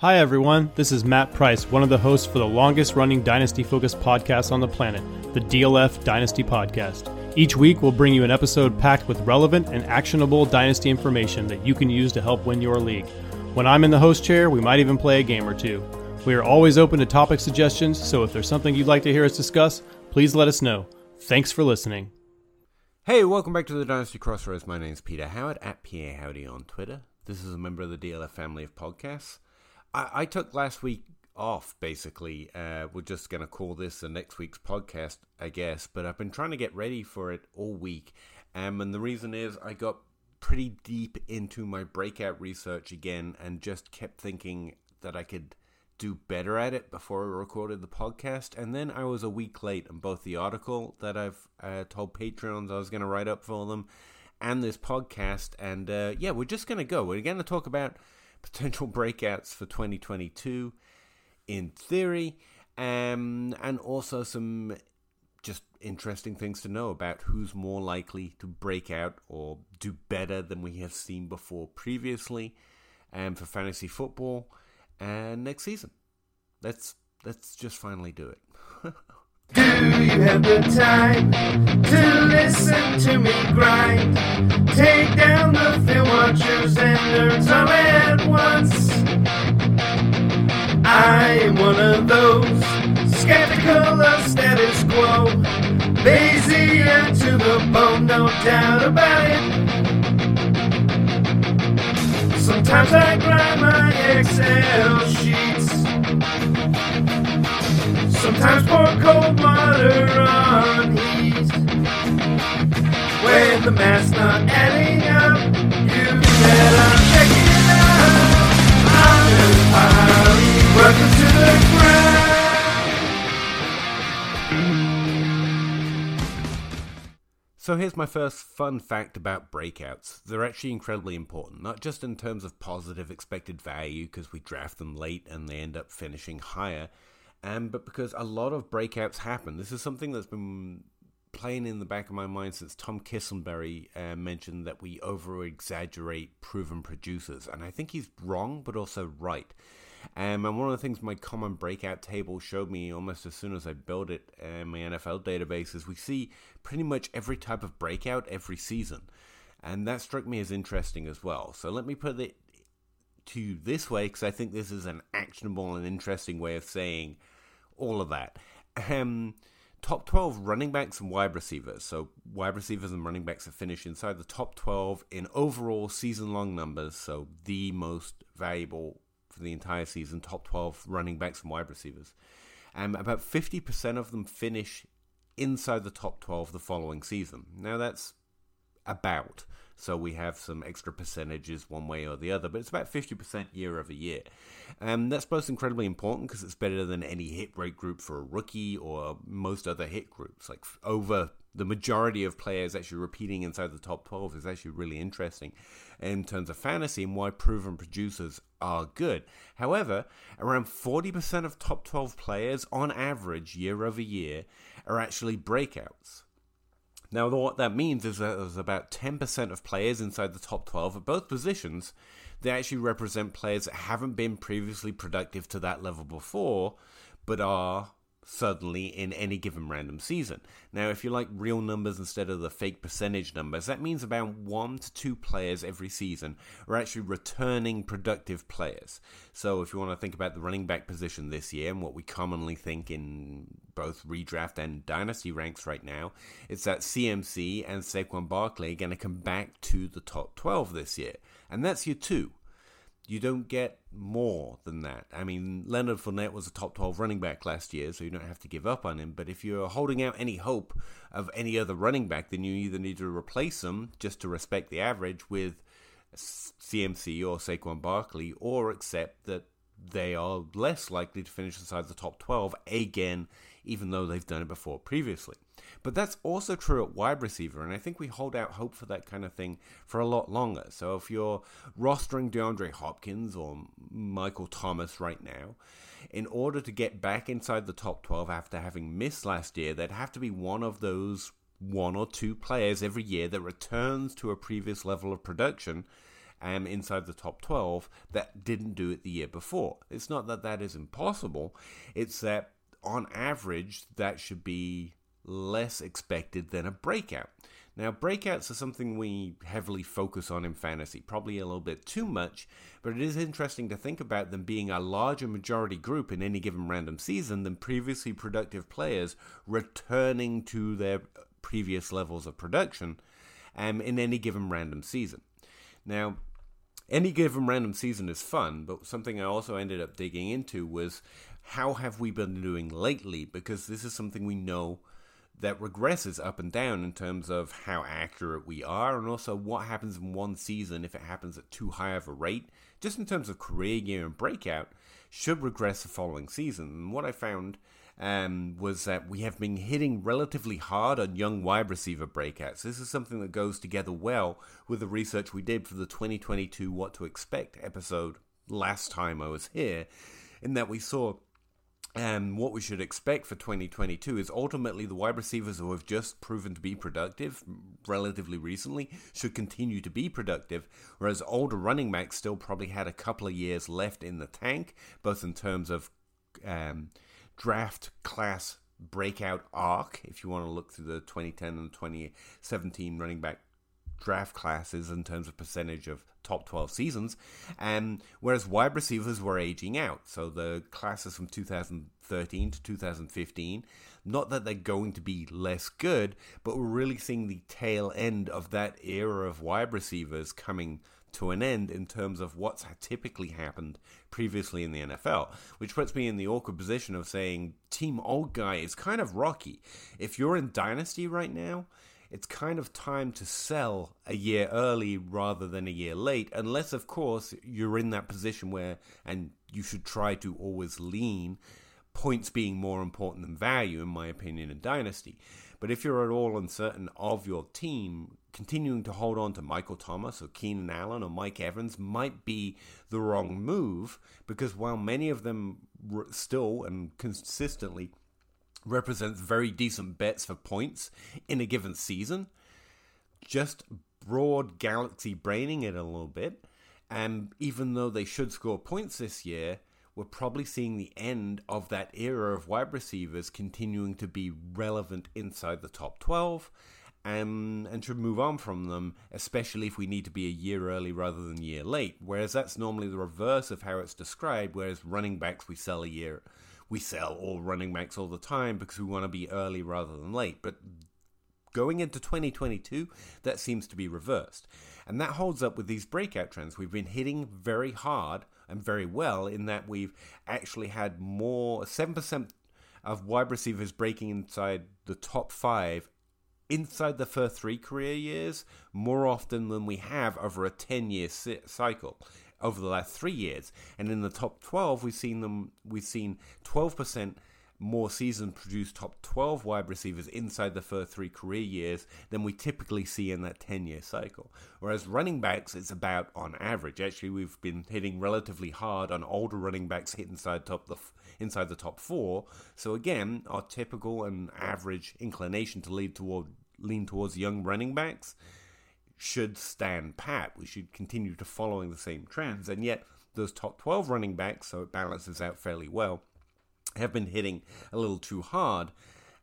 Hi, everyone. This is Matt Price, one of the hosts for the longest running Dynasty focused podcast on the planet, the DLF Dynasty Podcast. Each week, we'll bring you an episode packed with relevant and actionable Dynasty information that you can use to help win your league. When I'm in the host chair, we might even play a game or two. We are always open to topic suggestions, so if there's something you'd like to hear us discuss, please let us know. Thanks for listening. Hey, welcome back to the Dynasty Crossroads. My name is Peter Howard at PA Howdy on Twitter. This is a member of the DLF family of podcasts. I, I took last week off, basically. Uh, we're just going to call this the next week's podcast, I guess. But I've been trying to get ready for it all week. Um, and the reason is I got pretty deep into my breakout research again and just kept thinking that I could do better at it before I recorded the podcast. And then I was a week late on both the article that I've uh, told Patreons I was going to write up for them and this podcast. And uh, yeah, we're just going to go. We're going to talk about potential breakouts for 2022 in theory, um, and also some just interesting things to know about who's more likely to break out or do better than we have seen before previously um, for fantasy football and next season. Let's let's just finally do it. Do you have the time to listen to me grind? Take down the film watchers and nerds all at once. I am one of those skeptical of status quo. Lazy and to the bone, no doubt about it. Sometimes I grind my Excel sheets. Sometimes pour cold water on heat. When the math's not adding up, you it out. I'm just. Welcome to the So here's my first fun fact about breakouts. They're actually incredibly important, not just in terms of positive expected value because we draft them late and they end up finishing higher, um, but because a lot of breakouts happen. This is something that's been playing in the back of my mind since Tom Kislingbury uh, mentioned that we over exaggerate proven producers, and I think he's wrong, but also right. Um, and one of the things my common breakout table showed me almost as soon as I built it in my NFL database is we see pretty much every type of breakout every season. And that struck me as interesting as well. So let me put it to you this way because I think this is an actionable and interesting way of saying all of that. Um, top 12 running backs and wide receivers. So, wide receivers and running backs have finished inside the top 12 in overall season long numbers. So, the most valuable for the entire season, top 12 running backs and wide receivers. Um, about 50% of them finish inside the top 12 the following season. Now, that's about. So we have some extra percentages one way or the other, but it's about 50% year over year. Um, that's both incredibly important because it's better than any hit rate group for a rookie or most other hit groups. Like over the majority of players actually repeating inside the top 12 is actually really interesting in terms of fantasy and why proven producers are good. However, around 40% of top 12 players on average year over year are actually breakouts. Now, what that means is that there's about 10% of players inside the top 12 at both positions They actually represent players that haven't been previously productive to that level before, but are suddenly in any given random season. Now, if you like real numbers instead of the fake percentage numbers, that means about one to two players every season are actually returning productive players. So, if you want to think about the running back position this year and what we commonly think in both redraft and dynasty ranks right now, it's that CMC and Saquon Barkley are going to come back to the top 12 this year. And that's your two you don't get more than that. I mean, Leonard Fournette was a top 12 running back last year, so you don't have to give up on him. But if you're holding out any hope of any other running back, then you either need to replace them just to respect the average with CMC or Saquon Barkley, or accept that they are less likely to finish inside the top 12 again, even though they've done it before previously. But that's also true at wide receiver, and I think we hold out hope for that kind of thing for a lot longer. So if you're rostering DeAndre Hopkins or Michael Thomas right now, in order to get back inside the top 12 after having missed last year, there'd have to be one of those one or two players every year that returns to a previous level of production um, inside the top 12 that didn't do it the year before. It's not that that is impossible, it's that on average, that should be less expected than a breakout. Now, breakouts are something we heavily focus on in fantasy, probably a little bit too much, but it is interesting to think about them being a larger majority group in any given random season than previously productive players returning to their previous levels of production um, in any given random season. Now, any given random season is fun, but something I also ended up digging into was how have we been doing lately? Because this is something we know that regresses up and down in terms of how accurate we are and also what happens in one season if it happens at too high of a rate, just in terms of career year and breakout, should regress the following season. And what I found um, was that we have been hitting relatively hard on young wide receiver breakouts. This is something that goes together well with the research we did for the 2022 What to Expect episode last time I was here, in that we saw and what we should expect for 2022 is ultimately the wide receivers who have just proven to be productive relatively recently should continue to be productive, whereas older running backs still probably had a couple of years left in the tank, both in terms of um, draft class breakout arc, if you want to look through the 2010 and 2017 running back draft classes in terms of percentage of top 12 seasons, um, whereas wide receivers were aging out. So the classes from 2013 to 2015, not that they're going to be less good, but we're really seeing the tail end of that era of wide receivers coming to an end in terms of what's typically happened previously in the NFL, which puts me in the awkward position of saying Team Old Guy is kind of rocky. If you're in Dynasty right now, it's kind of time to sell a year early rather than a year late, unless, of course, you're in that position where, and you should try to always lean, points being more important than value, in my opinion, in Dynasty. But if you're at all uncertain of your team, continuing to hold on to Michael Thomas or Keenan Allen or Mike Evans might be the wrong move because while many of them still and consistently represents very decent bets for points in a given season. Just broad galaxy braining it a little bit. And even though they should score points this year, we're probably seeing the end of that era of wide receivers continuing to be relevant inside the top 12 and, and should move on from them, especially if we need to be a year early rather than a year late. Whereas that's normally the reverse of how it's described, whereas running backs we sell a year we sell all running backs all the time because we want to be early rather than late. But going into 2022, that seems to be reversed. And that holds up with these breakout trends. We've been hitting very hard and very well in that we've actually had more, 7% of wide receivers breaking inside the top five inside the first three career years more often than we have over a 10 year cycle over the last three years. And in the top 12, we've seen them. We've seen 12% more season produced top 12 wide receivers inside the first three career years than we typically see in that 10 year cycle. Whereas running backs, it's about on average. Actually, we've been hitting relatively hard on older running backs hit inside top the inside the top four. So again, our typical and average inclination to lead toward lean towards young running backs should stand pat. We should continue to following the same trends. And yet, those top 12 running backs, so it balances out fairly well, have been hitting a little too hard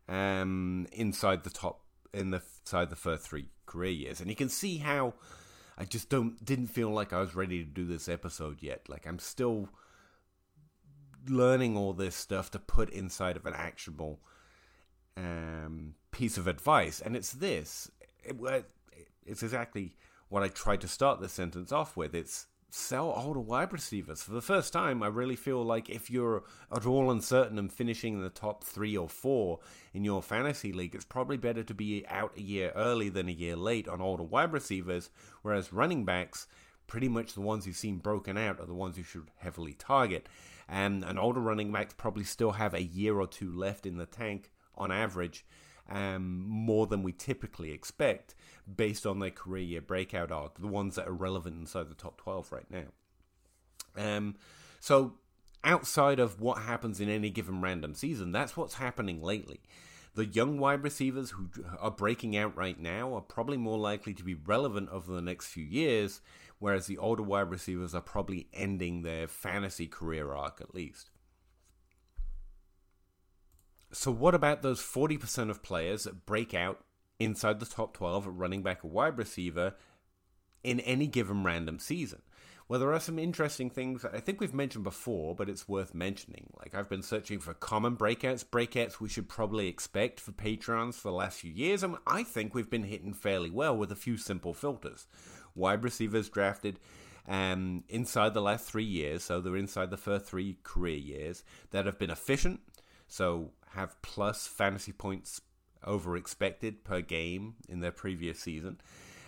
um, inside the top, in the inside the first three career years. And you can see how I just don't didn't feel like I was ready to do this episode yet. Like I'm still learning all this stuff to put inside of an actionable um, piece of advice, and it's this. It, it's exactly what I tried to start this sentence off with. It's sell older wide receivers. For the first time, I really feel like if you're at all uncertain and finishing in the top three or four in your fantasy league, it's probably better to be out a year early than a year late on older wide receivers, whereas running backs, pretty much the ones you've seen broken out, are the ones you should heavily target. And an older running backs probably still have a year or two left in the tank on average um, more than we typically expect based on their career year breakout arc, the ones that are relevant inside the top 12 right now. Um, so, outside of what happens in any given random season, that's what's happening lately. The young wide receivers who are breaking out right now are probably more likely to be relevant over the next few years, whereas the older wide receivers are probably ending their fantasy career arc at least. So, what about those 40% of players that break out inside the top 12 running back or wide receiver in any given random season? Well, there are some interesting things that I think we've mentioned before, but it's worth mentioning. Like, I've been searching for common breakouts, breakouts we should probably expect for Patreons for the last few years, and I think we've been hitting fairly well with a few simple filters. Wide receivers drafted um, inside the last three years, so they're inside the first three career years, that have been efficient, so have plus fantasy points over expected per game in their previous season,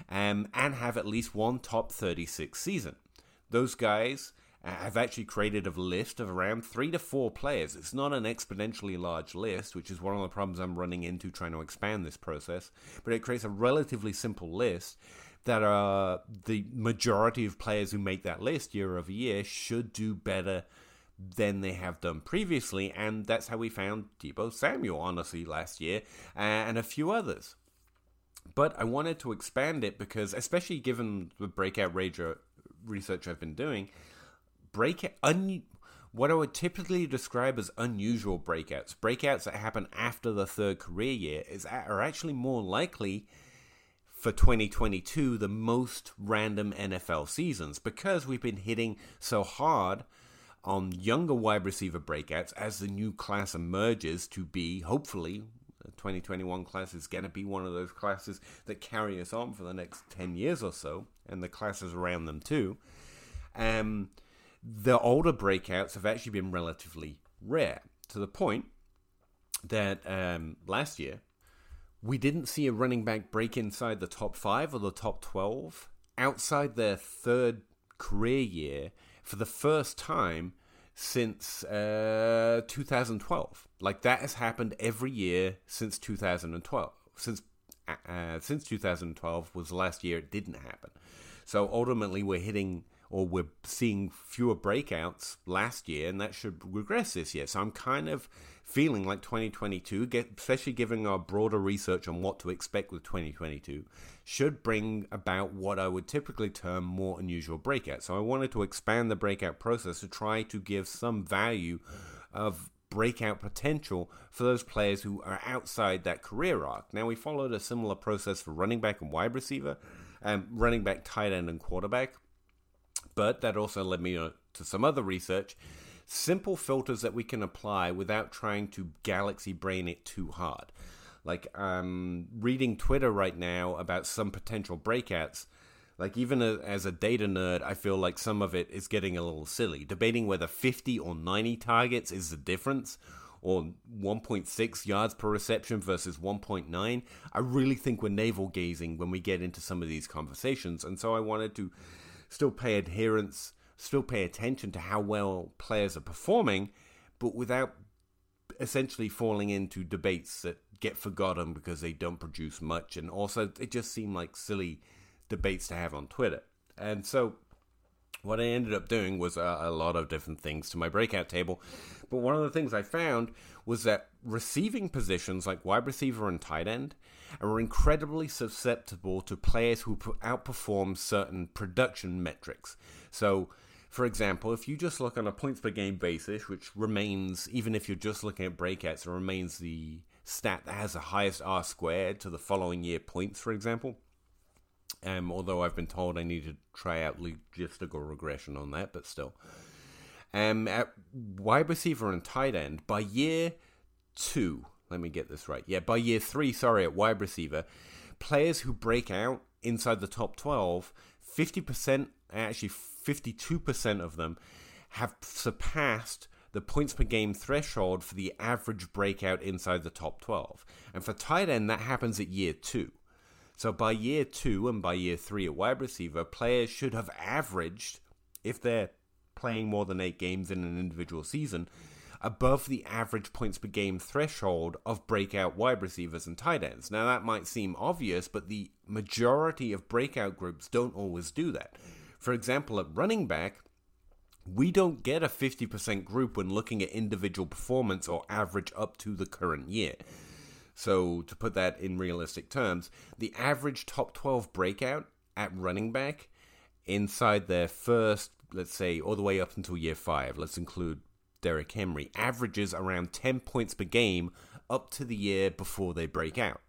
um, and have at least one top 36 season those guys have actually created a list of around three to four players. It's not an exponentially large list, which is one of the problems I'm running into trying to expand this process, but it creates a relatively simple list that are the majority of players who make that list year over year should do better than they have done previously, and that's how we found Deebo Samuel, honestly, last year, uh, and a few others. But I wanted to expand it because, especially given the breakout rager research I've been doing, break un, what I would typically describe as unusual breakouts, breakouts that happen after the third career year, is are actually more likely for 2022 the most random NFL seasons because we've been hitting so hard on younger wide receiver breakouts as the new class emerges to be hopefully the 2021 class is going to be one of those classes that carry us on for the next 10 years or so and the classes around them too, um, the older breakouts have actually been relatively rare to the point that um, last year we didn't see a running back break inside the top five or the top 12 outside their third career year for the first time since uh, 2012. Like that has happened every year since 2012. Since uh, since 2012 was the last year it didn't happen. So ultimately, we're hitting or we're seeing fewer breakouts last year, and that should regress this year. So I'm kind of feeling like 2022, especially given our broader research on what to expect with 2022, should bring about what I would typically term more unusual breakouts. So I wanted to expand the breakout process to try to give some value of breakout potential for those players who are outside that career arc. Now, we followed a similar process for running back and wide receiver, um, running back, tight end, and quarterback. But that also led me uh, to some other research. Simple filters that we can apply without trying to galaxy brain it too hard. Like I'm reading Twitter right now about some potential breakouts like even a, as a data nerd, I feel like some of it is getting a little silly. Debating whether 50 or 90 targets is the difference, or 1.6 yards per reception versus 1.9. I really think we're navel gazing when we get into some of these conversations, and so I wanted to still pay adherence, still pay attention to how well players are performing, but without essentially falling into debates that get forgotten because they don't produce much, and also it just seem like silly debates to have on Twitter. And so what I ended up doing was a, a, lot of different things to my breakout table. But one of the things I found was that receiving positions like wide receiver and tight end are incredibly susceptible to players who outperform certain production metrics. So, for example, if you just look on a points per game basis, which remains, even if you're just looking at breakouts, it remains the stat that has the highest R squared to the following year points, for example um, although I've been told I need to try out logistical regression on that, but still. Um, at wide receiver and tight end, by year two, let me get this right. Yeah, by year three, sorry, at wide receiver, players who break out inside the top 12, 50%, actually 52% of them, have surpassed the points per game threshold for the average breakout inside the top 12. And for tight end, that happens at year two. So by year two and by year three at wide receiver, players should have averaged, if they're playing more than eight games in an individual season, above the average points per game threshold of breakout wide receivers and tight ends. Now, that might seem obvious, but the majority of breakout groups don't always do that. For example, at running back, we don't get a 50% group when looking at individual performance or average up to the current year. So, to put that in realistic terms, the average top 12 breakout at running back inside their first, let's say, all the way up until year five, let's include Derrick Henry, averages around 10 points per game up to the year before they break out.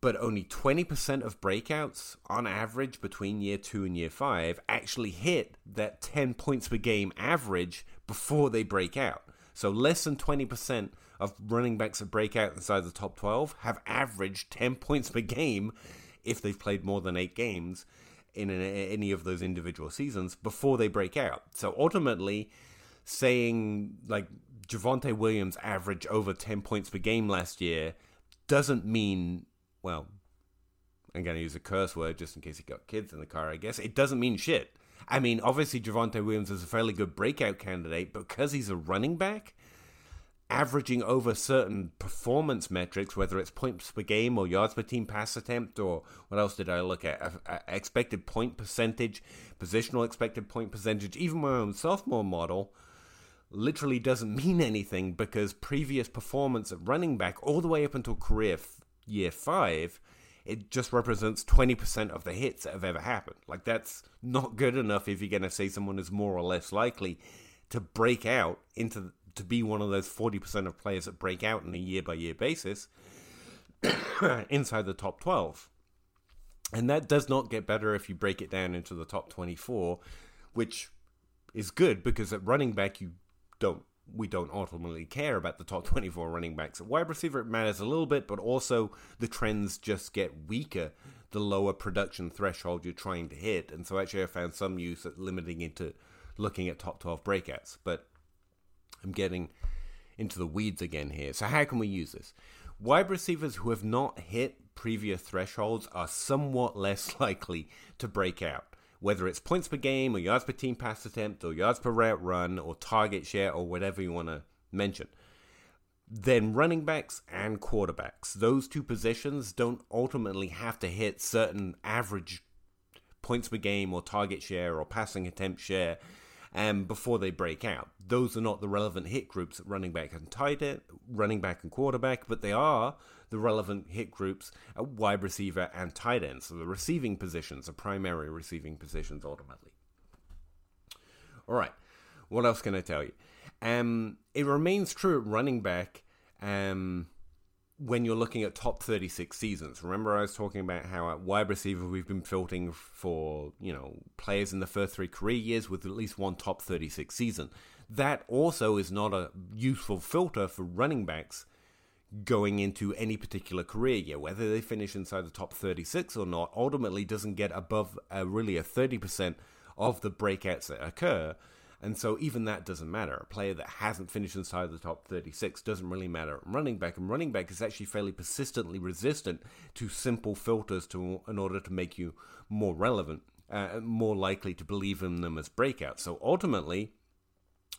But only 20% of breakouts, on average, between year two and year five, actually hit that 10 points per game average before they break out. So less than 20% of running backs that break out inside the top 12 have averaged 10 points per game if they've played more than eight games in any of those individual seasons before they break out. So ultimately, saying like Javonte Williams averaged over 10 points per game last year doesn't mean, well, I'm going to use a curse word just in case you got kids in the car, I guess. It doesn't mean shit. I mean, obviously, Javonte Williams is a fairly good breakout candidate, but because he's a running back, averaging over certain performance metrics, whether it's points per game or yards per team pass attempt, or what else did I look at? Expected point percentage, positional expected point percentage, even my own sophomore model literally doesn't mean anything because previous performance at running back all the way up until career f- year five it just represents 20% of the hits that have ever happened. Like, that's not good enough if you're going to say someone is more or less likely to break out into to be one of those 40% of players that break out on a year by year basis inside the top 12. And that does not get better if you break it down into the top 24, which is good because at running back you don't we don't ultimately care about the top 24 running backs. At wide receiver, it matters a little bit, but also the trends just get weaker the lower production threshold you're trying to hit. And so, actually, I found some use at limiting into looking at top 12 breakouts. But I'm getting into the weeds again here. So, how can we use this? Wide receivers who have not hit previous thresholds are somewhat less likely to break out whether it's points per game or yards per team pass attempt or yards per route run or target share or whatever you want to mention. Then running backs and quarterbacks. Those two positions don't ultimately have to hit certain average points per game or target share or passing attempt share um, before they break out. Those are not the relevant hit groups at running back and tight end, running back and quarterback, but they are the relevant hit groups at wide receiver and tight end. So the receiving positions, the primary receiving positions ultimately. All right. What else can I tell you? Um, it remains true at running back um, when you're looking at top 36 seasons. Remember, I was talking about how at wide receiver we've been filtering for you know players in the first three career years with at least one top 36 season. That also is not a useful filter for running backs going into any particular career year. Whether they finish inside the top 36 or not ultimately doesn't get above uh, really a 30% of the breakouts that occur. And so even that doesn't matter. A player that hasn't finished inside the top 36 doesn't really matter. Running back and running back is actually fairly persistently resistant to simple filters to in order to make you more relevant, uh, more likely to believe in them as breakouts. So ultimately,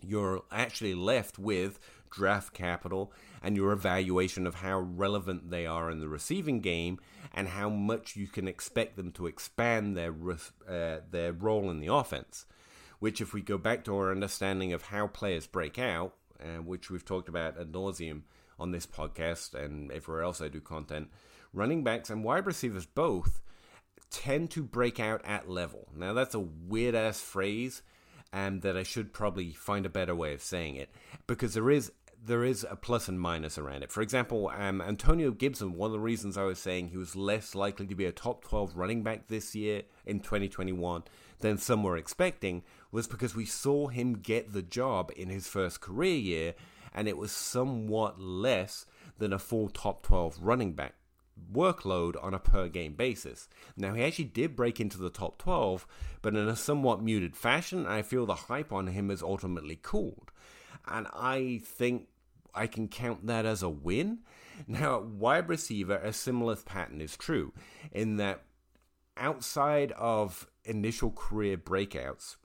you're actually left with draft capital and your evaluation of how relevant they are in the receiving game and how much you can expect them to expand their uh, their role in the offense. Which, if we go back to our understanding of how players break out, uh, which we've talked about ad nauseum on this podcast and everywhere else I do content, running backs and wide receivers both tend to break out at level. Now, that's a weird ass phrase and that I should probably find a better way of saying it because there is there is a plus and minus around it. For example, um, Antonio Gibson, one of the reasons I was saying he was less likely to be a top 12 running back this year in 2021 than some were expecting was because we saw him get the job in his first career year and it was somewhat less than a full top 12 running back workload on a per game basis. Now, he actually did break into the top 12, but in a somewhat muted fashion. I feel the hype on him has ultimately cooled. And I think I can count that as a win. Now, wide receiver, a similar pattern is true in that outside of initial career breakouts,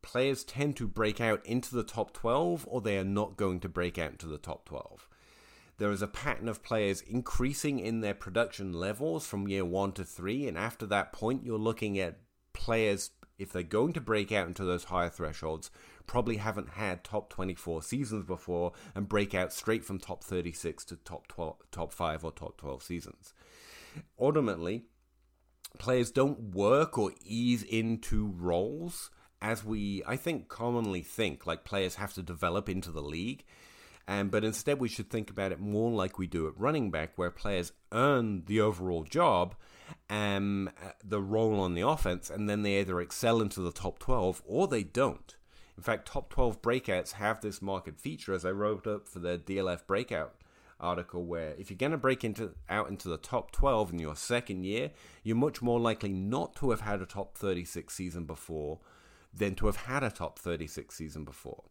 players tend to break out into the top 12 or they are not going to break out into the top 12 there is a pattern of players increasing in their production levels from year one to three. And after that point, you're looking at players, if they're going to break out into those higher thresholds, probably haven't had top 24 seasons before and break out straight from top 36 to top 12, top 5 or top 12 seasons. Ultimately, players don't work or ease into roles as we, I think, commonly think, like players have to develop into the league. Um, but instead, we should think about it more like we do at running back, where players earn the overall job, um, the role on the offense, and then they either excel into the top 12 or they don't. In fact, top 12 breakouts have this market feature, as I wrote up for the DLF breakout article, where if you're going to break into out into the top 12 in your second year, you're much more likely not to have had a top 36 season before than to have had a top 36 season before.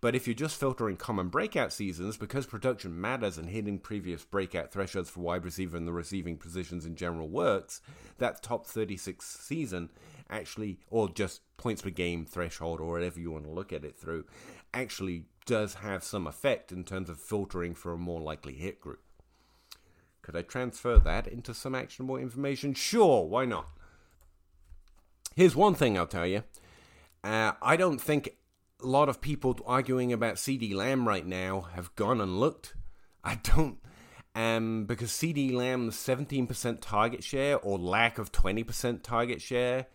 But if you're just filtering common breakout seasons, because production matters and hitting previous breakout thresholds for wide receiver and the receiving positions in general works, that top 36 season actually, or just points per game threshold, or whatever you want to look at it through, actually does have some effect in terms of filtering for a more likely hit group. Could I transfer that into some actionable information? Sure, why not? Here's one thing I'll tell you. Uh, I don't think a lot of people arguing about CeeDee Lamb right now have gone and looked. I don't, um, because CeeDee Lamb's 17% target share or lack of 20% target share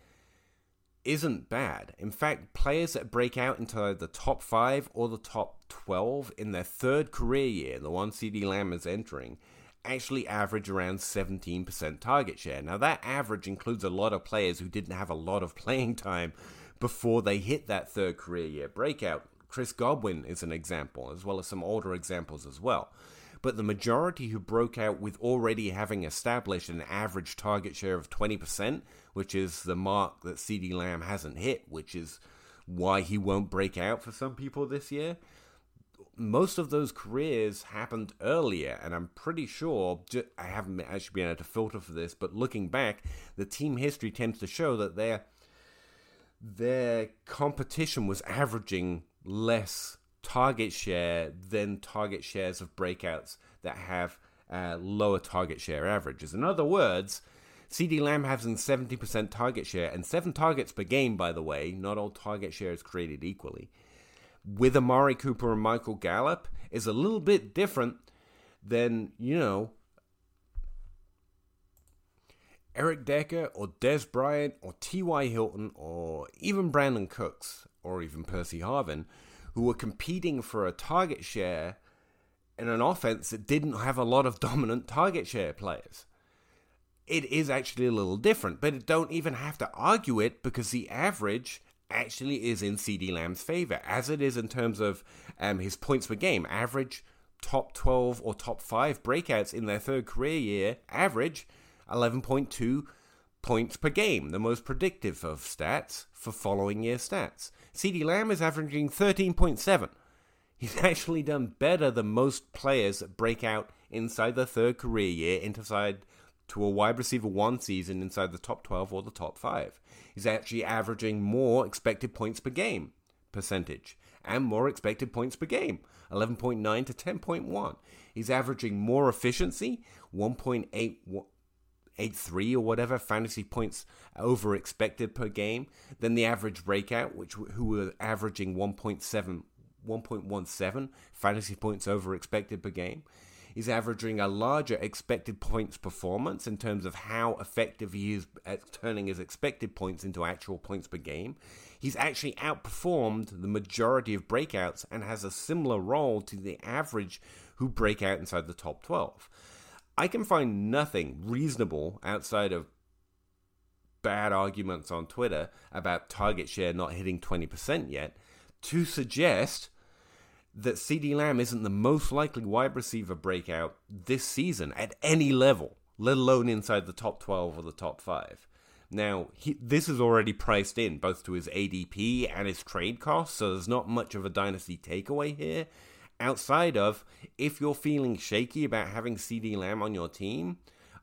isn't bad. In fact, players that break out into the top five or the top 12 in their third career year, the one CeeDee Lamb is entering, actually average around 17% target share. Now, that average includes a lot of players who didn't have a lot of playing time before they hit that third career year breakout. Chris Godwin is an example, as well as some older examples as well. But the majority who broke out with already having established an average target share of 20%, which is the mark that CeeDee Lamb hasn't hit, which is why he won't break out for some people this year. Most of those careers happened earlier, and I'm pretty sure I haven't actually been able to filter for this, but looking back, the team history tends to show that they're their competition was averaging less target share than target shares of breakouts that have uh, lower target share averages. In other words, CeeDee Lamb has a 70% target share and seven targets per game, by the way. Not all target share is created equally. With Amari Cooper and Michael Gallup is a little bit different than, you know, Eric Decker or Dez Bryant or T.Y. Hilton or even Brandin Cooks or even Percy Harvin, who were competing for a target share in an offense that didn't have a lot of dominant target share players. It is actually a little different, but don't even have to argue it because the average actually is in CeeDee Lamb's favor, as it is in terms of um, his points per game. Average top 12 or top 5 breakouts in their third career year, average 11.2 points per game, the most predictive of stats for following year stats. CeeDee Lamb is averaging 13.7. He's actually done better than most players that break out inside the third career year, inside to a wide receiver one season inside the top 12 or the top 5. He's actually averaging more expected points per game percentage and more expected points per game 11.9 to 10.1. He's averaging more efficiency 1.8 8.3 or whatever fantasy points over expected per game than the average breakout, which who were averaging 1.7 1.17 fantasy points over expected per game. He's averaging a larger expected points performance in terms of how effective he is at turning his expected points into actual points per game. He's actually outperformed the majority of breakouts and has a similar role to the average who break out inside the top 12. I can find nothing reasonable outside of bad arguments on Twitter about target share not hitting 20% yet to suggest that CeeDee Lamb isn't the most likely wide receiver breakout this season at any level, let alone inside the top 12 or the top 5. Now, he, this is already priced in both to his ADP and his trade costs, so there's not much of a dynasty takeaway here outside of if you're feeling shaky about having CeeDee Lamb on your team,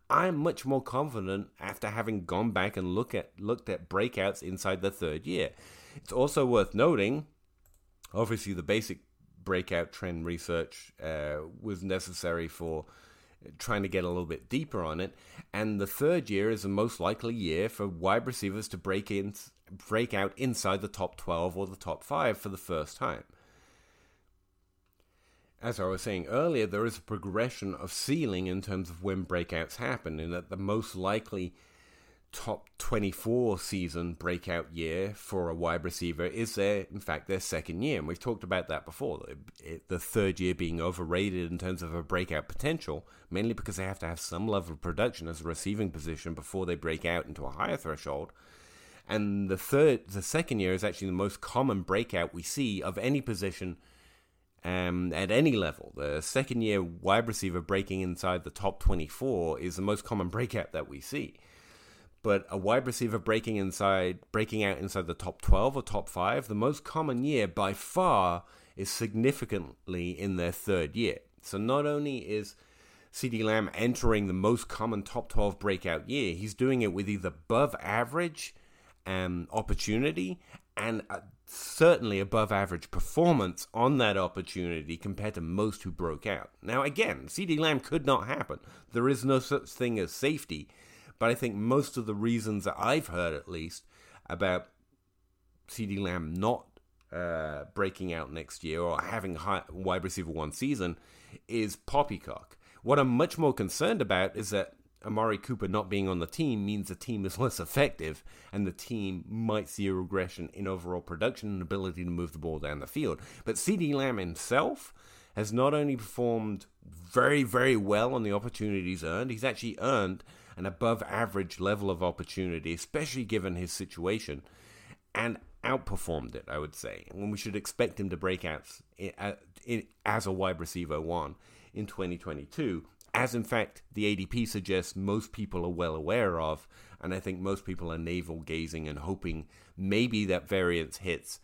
I'm much more confident after having gone back and look at looked at breakouts inside the third year. It's also worth noting, obviously, the basic breakout trend research uh, was necessary for trying to get a little bit deeper on it. And the third year is the most likely year for wide receivers to break in break out inside the top 12 or the top 5 for the first time. As I was saying earlier, there is a progression of ceiling in terms of when breakouts happen, and that the most likely top 24 season breakout year for a wide receiver is their, in fact, their second year. And we've talked about that before. the third year being overrated in terms of a breakout potential, mainly because they have to have some level of production as a receiving position before they break out into a higher threshold. And the third, the second year is actually the most common breakout we see of any position um, at any level. The second year wide receiver breaking inside the top 24 is the most common breakout that we see but a wide receiver breaking inside, breaking out inside the top 12 or top 5, the most common year by far is significantly in their third year. So not only is CeeDee Lamb entering the most common top 12 breakout year, he's doing it with either above average um, opportunity and certainly above average performance on that opportunity compared to most who broke out. Now, again, CeeDee Lamb could not happen. There is no such thing as safety but I think most of the reasons that I've heard, at least, about CeeDee Lamb not uh, breaking out next year or having high, wide receiver one season is poppycock. What I'm much more concerned about is that Amari Cooper not being on the team means the team is less effective and the team might see a regression in overall production and ability to move the ball down the field. But CeeDee Lamb himself has not only performed very, very well on the opportunities earned, he's actually earned an above average level of opportunity, especially given his situation, and outperformed it, I would say. When we should expect him to break out uh, as a wide receiver one in 2022, as in fact the ADP suggests most people are well aware of, and I think most people are navel gazing and hoping maybe that variance hits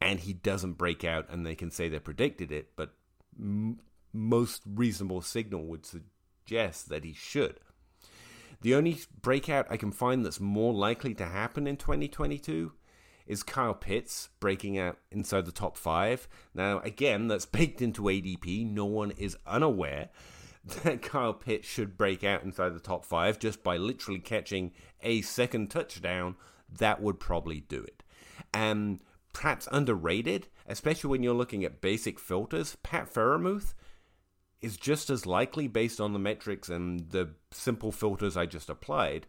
and he doesn't break out and they can say they predicted it, but m- most reasonable signal would suggest that he should. The only breakout I can find that's more likely to happen in 2022 is Kyle Pitts breaking out inside the top five. Now, again, that's baked into ADP. No one is unaware that Kyle Pitts should break out inside the top five just by literally catching a second touchdown. That would probably do it. And perhaps underrated, especially when you're looking at basic filters, Pat Freiermuth is just as likely, based on the metrics and the simple filters I just applied,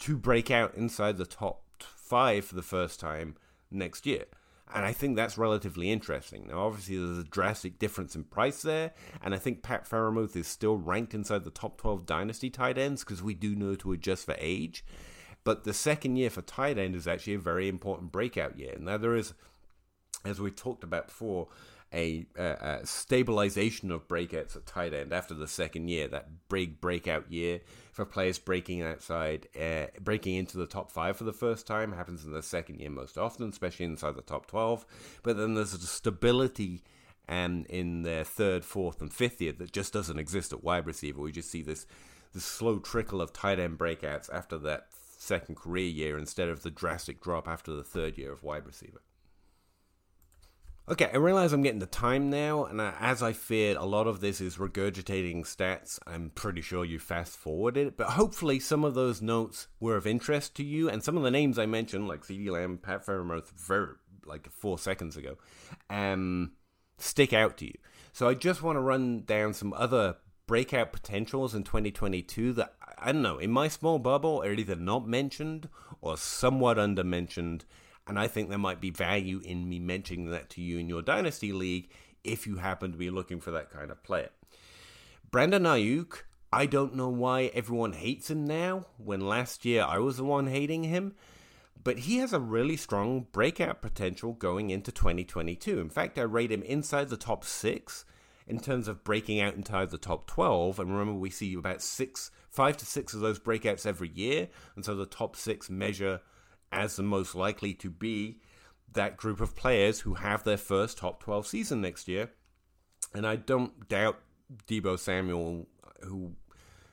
to break out inside the top five for the first time next year. And I think that's relatively interesting. Now, obviously, there's a drastic difference in price there, and I think Pat Freiermuth is still ranked inside the top 12 dynasty tight ends because we do know to adjust for age. But the second year for tight end is actually a very important breakout year. Now, there is, as we talked about before, a, a, stabilization of breakouts at tight end after the second year, that big breakout year for players breaking outside, uh, breaking into the top five for the first time happens in the second year most often, especially inside the top 12. But then there's a stability um, in their third, fourth, and fifth year that just doesn't exist at wide receiver. We just see this this slow trickle of tight end breakouts after that second career year instead of the drastic drop after the third year of wide receiver. Okay, I realize I'm getting the time now, and as I feared, a lot of this is regurgitating stats. I'm pretty sure you fast forwarded it, but hopefully some of those notes were of interest to you, and some of the names I mentioned, like CeeDee Lamb, Pat Freiermuth, very like four seconds ago, um, stick out to you. So I just want to run down some other breakout potentials in 2022 that I don't know in my small bubble are either not mentioned or somewhat undermentioned and I think there might be value in me mentioning that to you in your Dynasty League if you happen to be looking for that kind of player. Brandon Aiyuk, I don't know why everyone hates him now, when last year I was the one hating him, but he has a really strong breakout potential going into 2022. In fact, I rate him inside the top six in terms of breaking out inside the top 12. And remember, we see about six, five to six of those breakouts every year. And so the top six measure as the most likely to be that group of players who have their first top 12 season next year. And I don't doubt Deebo Samuel, who,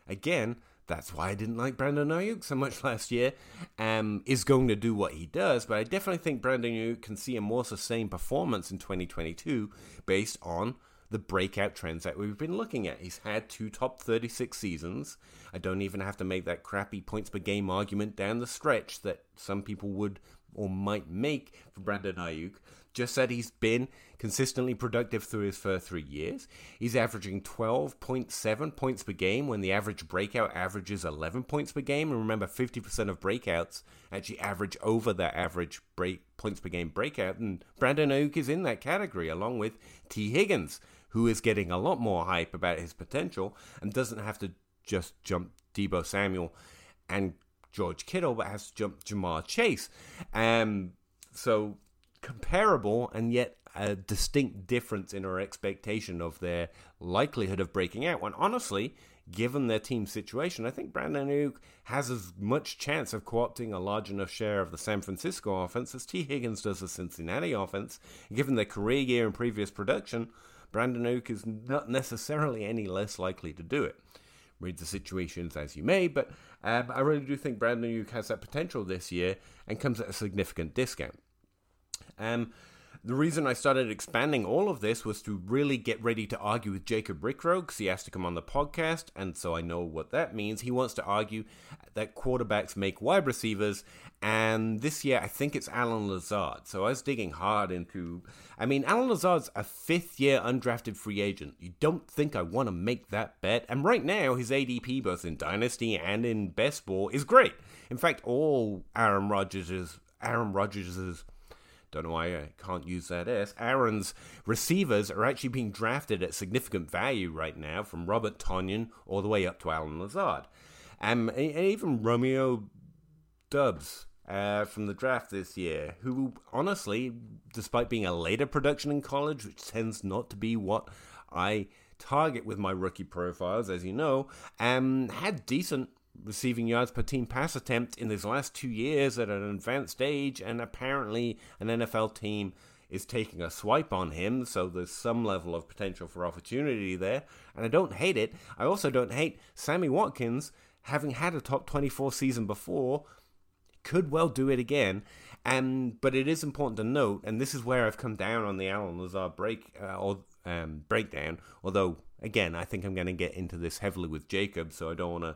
again, that's why I didn't like Brandon Aiyuk so much last year, um, is going to do what he does. But I definitely think Brandon Aiyuk can see a more sustained performance in 2022 based on the breakout trends that we've been looking at. He's had two top 36 seasons. I don't even have to make that crappy points per game argument down the stretch that some people would or might make for Brandon Aiyuk. Just said he's been consistently productive through his first three years. He's averaging 12.7 points per game when the average breakout averages 11 points per game. And remember, 50% of breakouts actually average over that average break points per game breakout. And Brandon Aiyuk is in that category along with Tee Higgins, who is getting a lot more hype about his potential and doesn't have to just jump Deebo Samuel and George Kittle, but has to jump Ja'Marr Chase. Um, so comparable and yet a distinct difference in our expectation of their likelihood of breaking out. When honestly, given their team situation, I think Brandon Aiyuk has as much chance of co-opting a large enough share of the San Francisco offense as Tee Higgins does the Cincinnati offense. Given their career year and previous production, Brandon Aiyuk is not necessarily any less likely to do it. Read the situations as you may, but um, I really do think Brandon Aiyuk has that potential this year and comes at a significant discount. Um, the reason I started expanding all of this was to really get ready to argue with Jacob Rickrow because he has to come on the podcast, and so I know what that means. He wants to argue that quarterbacks make wide receivers, and this year I think it's Allen Lazard. So I was digging hard into. I mean, Allen Lazard's a fifth year undrafted free agent. You don't think I want to make that bet? And right now, his ADP, both in Dynasty and in Best Ball, is great. In fact, all Aaron Rodgers' Aaron Rodgers' don't know why I can't use that S. Aaron's receivers are actually being drafted at significant value right now, from Robert Tonyan all the way up to Allen Lazard. Um, and even Romeo Doubs uh, from the draft this year, who honestly, despite being a later production in college, which tends not to be what I target with my rookie profiles, as you know, um, had decent receiving yards per team pass attempt in his last two years at an advanced age, and apparently an NFL team is taking a swipe on him, so there's some level of potential for opportunity there. And I don't hate it. I also don't hate Sammy Watkins having had a top 24 season before, could well do it again. And but it is important to note, and this is where I've come down on the Allen Lazard break uh, or um, breakdown. Although again, I think I'm going to get into this heavily with Jacob, so I don't want to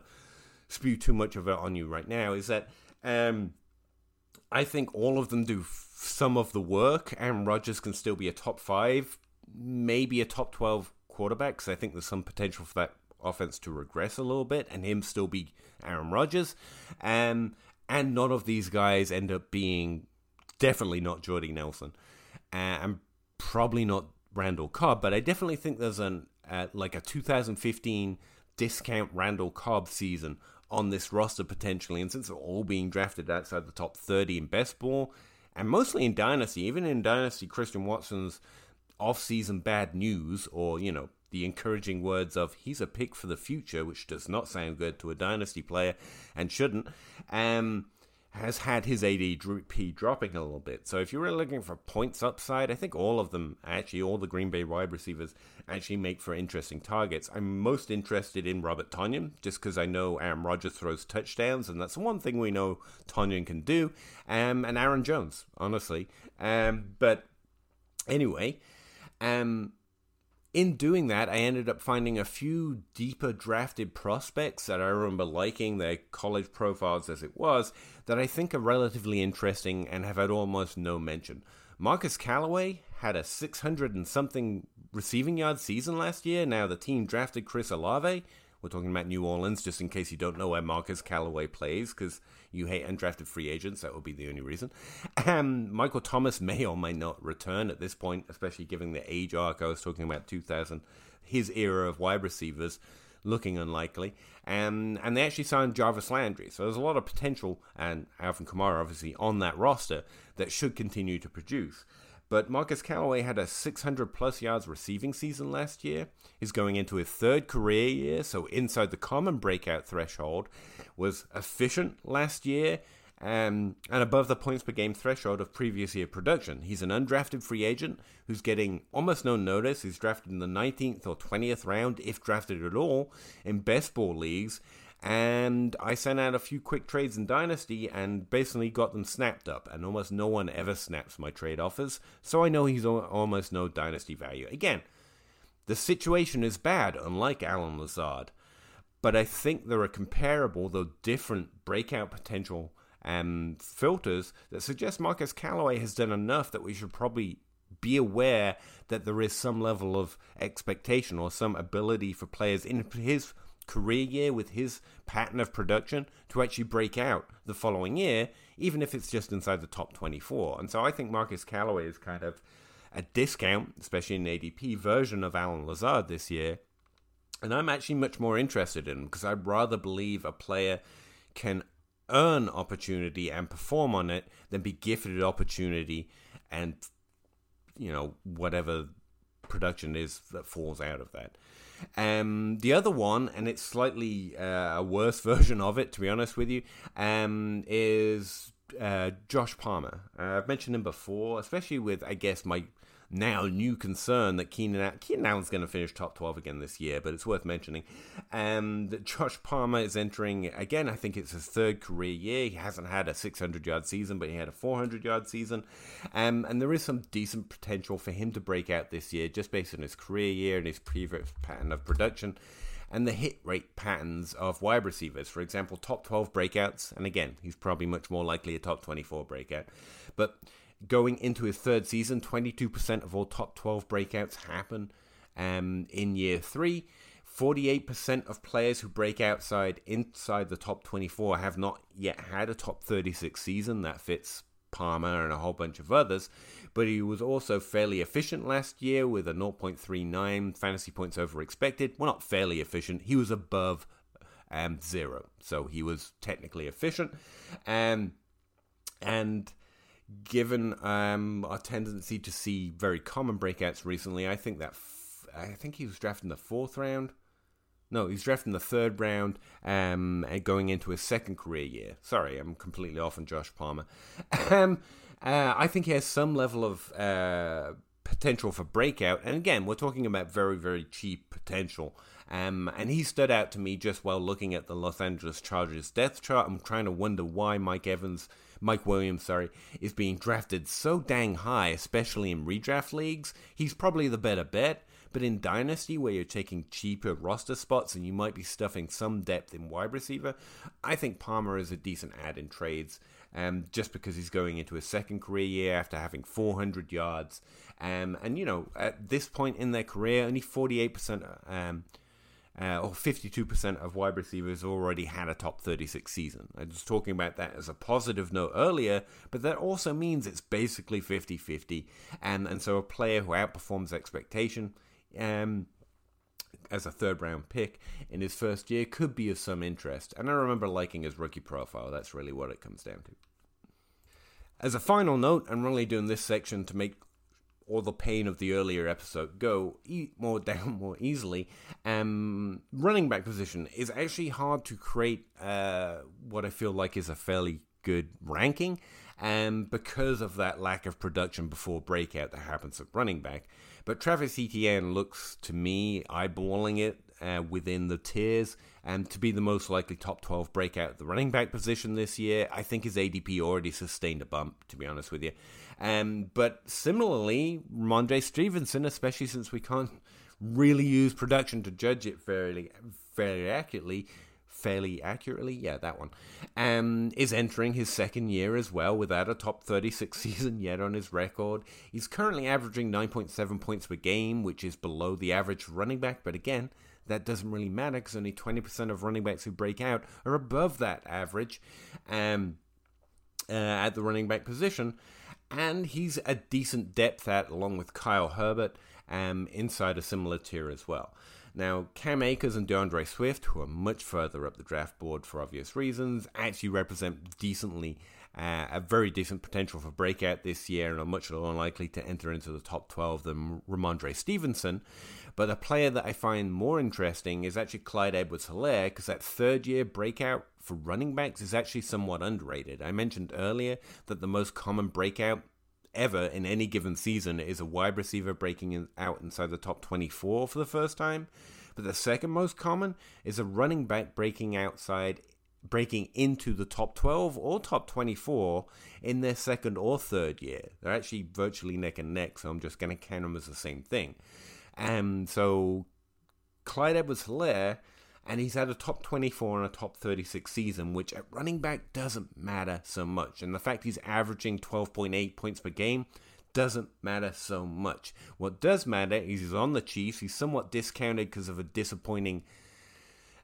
spew too much of it on you right now. Is that um, I think all of them do f- some of the work, and Rodgers can still be a top five, maybe a top twelve quarterback. Because I think there's some potential for that offense to regress a little bit, and him still be Aaron Rodgers. Um, and none of these guys end up being definitely not Jordy Nelson, uh, and probably not Randall Cobb. But I definitely think there's an uh, like a 2015 discount Randall Cobb season on this roster potentially. And since they're all being drafted outside the top 30 in best ball, and mostly in Dynasty, even in Dynasty, Christian Watson's off-season bad news, or, you know, the encouraging words of he's a pick for the future, which does not sound good to a Dynasty player and shouldn't. Um, has had his ADP dropping a little bit. So if you're really looking for points upside, I think all of them, actually, all the Green Bay wide receivers actually make for interesting targets. I'm most interested in Robert Tonyan, just because I know Aaron Rodgers throws touchdowns, and that's one thing we know Tonyan can do, um, and Aaron Jones, honestly. Um, but anyway, um, in doing that, I ended up finding a few deeper drafted prospects that I remember liking their college profiles as it was that I think are relatively interesting and have had almost no mention. Marquez Callaway had a 600 and something receiving yard season last year. Now the team drafted Chris Olave. We're talking about New Orleans, just in case you don't know where Marquez Callaway plays, because you hate undrafted free agents. That would be the only reason. Um, Michael Thomas may or may not return at this point, especially given the age arc I was talking about 2000, his era of wide receivers looking unlikely. Um, and they actually signed Jarvis Landry. So there's a lot of potential, and Alvin Kamara obviously on that roster that should continue to produce. But Marquez Callaway had a 600 plus yards receiving season last year. He's going into his third career year, so inside the common breakout threshold. Was efficient last year um, and above the points per game threshold of previous year production. He's an undrafted free agent who's getting almost no notice. He's drafted in the 19th or 20th round, if drafted at all, in best ball leagues and I sent out a few quick trades in Dynasty and basically got them snapped up. And almost no one ever snaps my trade offers, so I know he's almost no Dynasty value. Again, the situation is bad, unlike Allen Lazard, but I think there are comparable, though different, breakout potential um, filters that suggest Marquez Callaway has done enough that we should probably be aware that there is some level of expectation or some ability for players in his career year with his pattern of production to actually break out the following year, even if it's just inside the top 24. And so I think Marquez Callaway is kind of a discount, especially in ADP version of Allen Lazard this year. And I'm actually much more interested in him because I'd rather believe a player can earn opportunity and perform on it than be gifted opportunity and you know whatever production is that falls out of that. Um, the other one, and it's slightly uh, a worse version of it, to be honest with you, um, is uh, Josh Palmer. Uh, I've mentioned him before, especially with, I guess, my now new concern that Keenan Allen, Keenan Allen's going to finish top 12 again this year, but it's worth mentioning. Um, that Josh Palmer is entering, again, I think it's his third career year. He hasn't had a 600 yard season, but he had a 400 yard season. Um, and there is some decent potential for him to break out this year just based on his career year and his previous pattern of production and the hit rate patterns of wide receivers. For example, top 12 breakouts, and again, he's probably much more likely a top 24 breakout. But going into his third season, 22% of all top 12 breakouts happen um, in year three. 48% of players who break outside inside the top 24 have not yet had a top 36 season. That fits Palmer and a whole bunch of others. But he was also fairly efficient last year with a 0.39 fantasy points over expected. Well, not fairly efficient, he was above um, zero. So he was technically efficient. Um, and given um, our tendency to see very common breakouts recently, I think that f- I think he was drafted in the fourth round. No, he's drafted in the third round um, and going into his second career year. Sorry, I'm completely off on Josh Palmer. um, uh, I think he has some level of uh, potential for breakout. And again, we're talking about very, very cheap potential. Um, and he stood out to me just while looking at the Los Angeles Chargers depth chart. I'm trying to wonder why Mike Evans Mike Williams, sorry, is being drafted so dang high, especially in redraft leagues, he's probably the better bet. But in Dynasty, where you're taking cheaper roster spots and you might be stuffing some depth in wide receiver, I think Palmer is a decent add in trades. Um, just because he's going into his second career year after having 400 yards. Um, and, you know, at this point in their career, only 48% um, uh, or 52% of wide receivers already had a top 36 season. I was talking about that as a positive note earlier, but that also means it's basically 50 50. And, and so a player who outperforms expectation um, as a third round pick in his first year could be of some interest. And I remember liking his rookie profile. That's really what it comes down to. As a final note, I'm really doing this section to make or the pain of the earlier episode go eat more down more easily. Um, running back position is actually hard to create uh, what I feel like is a fairly good ranking, um, because of that lack of production before breakout that happens at running back. But Travis Etienne looks to me eyeballing it uh, within the tiers and to be the most likely top 12 breakout at the running back position this year. I think his ADP already sustained a bump, to be honest with you. Um, but similarly, Rhamondre Stevenson, especially since we can't really use production to judge it fairly, fairly accurately, fairly accurately, yeah, that one, um, is entering his second year as well without a top 36 season yet on his record. He's currently averaging 9.7 points per game, which is below the average running back, but again, that doesn't really matter because only 20% of running backs who break out are above that average um, uh, at the running back position and he's a decent depth at, along with Khalil Herbert, um, inside a similar tier as well. Now, Cam Akers and D'Andre Swift, who are much further up the draft board for obvious reasons, actually represent decently uh, a very decent potential for breakout this year and are much more likely to enter into the top 12 than Rhamondre Stevenson. But a player that I find more interesting is actually Clyde Edwards Helaire because that third year breakout for running backs is actually somewhat underrated. I mentioned earlier that the most common breakout ever in any given season is a wide receiver breaking in, out inside the top 24 for the first time. But the second most common is a running back breaking outside, breaking into the top 12 or top 24 in their second or third year. They're actually virtually neck and neck, so I'm just going to count them as the same thing. And so Clyde Edwards Helaire, and he's had a top 24 and a top 36 season, which at running back doesn't matter so much. And the fact he's averaging 12.8 points per game doesn't matter so much. What does matter is he's on the Chiefs. He's somewhat discounted because of a disappointing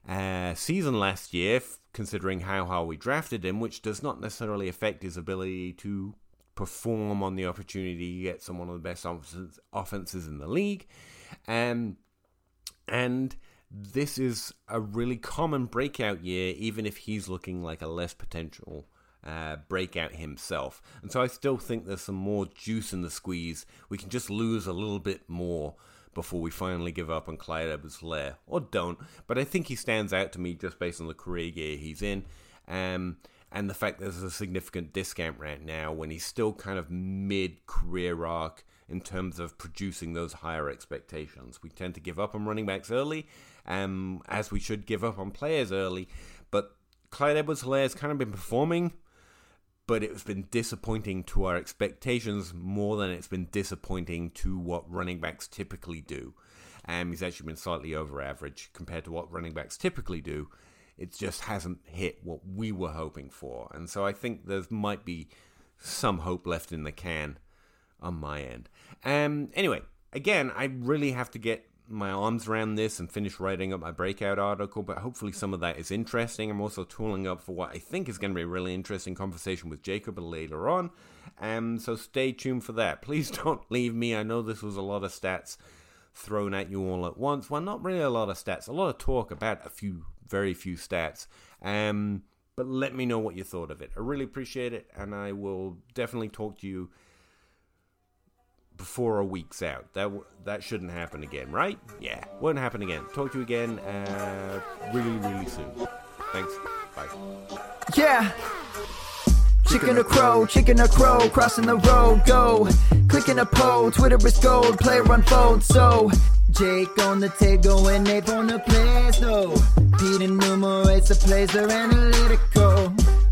uh, season last year, considering how how we drafted him, which does not necessarily affect his ability to perform on the opportunity he gets on one of the best offenses, offenses in the league. Um, and this is a really common breakout year, even if he's looking like a less potential uh, breakout himself. And so I still think there's some more juice in the squeeze. We can just lose a little bit more before we finally give up on Clyde Edwards Helaire, or don't. But I think he stands out to me just based on the career year he's in. Um, and the fact there's a significant discount right now when he's still kind of mid career arc in terms of producing those higher expectations. We tend to give up on running backs early, um, as we should give up on players early. But Clyde Edwards Helaire has kind of been performing, but it's been disappointing to our expectations more than it's been disappointing to what running backs typically do. Um, he's actually been slightly over average compared to what running backs typically do. It just hasn't hit what we were hoping for. And so I think there might be some hope left in the can on my end. Um, anyway, again, I really have to get my arms around this and finish writing up my breakout article, but hopefully some of that is interesting. I'm also tooling up for what I think is going to be a really interesting conversation with Jacob later on. Um, so stay tuned for that. Please don't leave me. I know this was a lot of stats thrown at you all at once. Well, not really a lot of stats, a lot of talk about a few, very few stats. Um, but let me know what you thought of it. I really appreciate it, and I will definitely talk to you before a week's out. That that shouldn't happen again, right? Yeah, won't happen again. Talk to you again uh, really, really soon. Thanks. Bye. Yeah. Chicken or crow, chicken or crow, crossing the road, go. Clicking a pole, Twitter is gold, player unfold, so. Jake on the table and Nate on the plays, no. Pete enumerates the plays, they're analytical.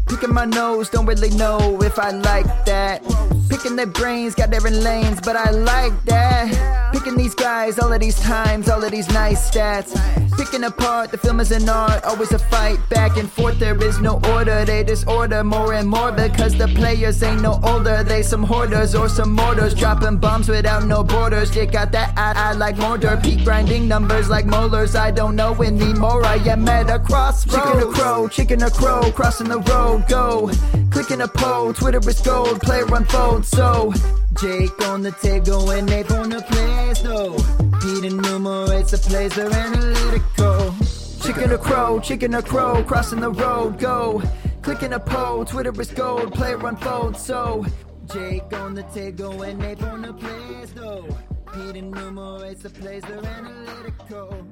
Picking my nose, don't really know if I like that. Picking their brains, got different lanes, but I like that. Picking these guys, all of these times, all of these nice stats. Picking apart, the film is an art, always a fight back and forth. There is no order, they disorder more and more because the players ain't no older. They some hoarders or some mortars, dropping bombs without no borders. You got that I, I like mortar, peak grinding numbers like molars. I don't know anymore, I am at a crossroads. Chicken or crow, chicken or crow, crossing the road, go. Clicking a pole, Twitter is gold, player unfold, so. Jake on the table and Nate on the plays, though. Pete enumerates the plays, they're analytical. Chicken or crow, chicken or crow, crossing the road, go. Clicking a pole, Twitter is gold, player unfold, so. Jake on the table and Nate on the plays, though. Pete enumerates the plays, they're analytical.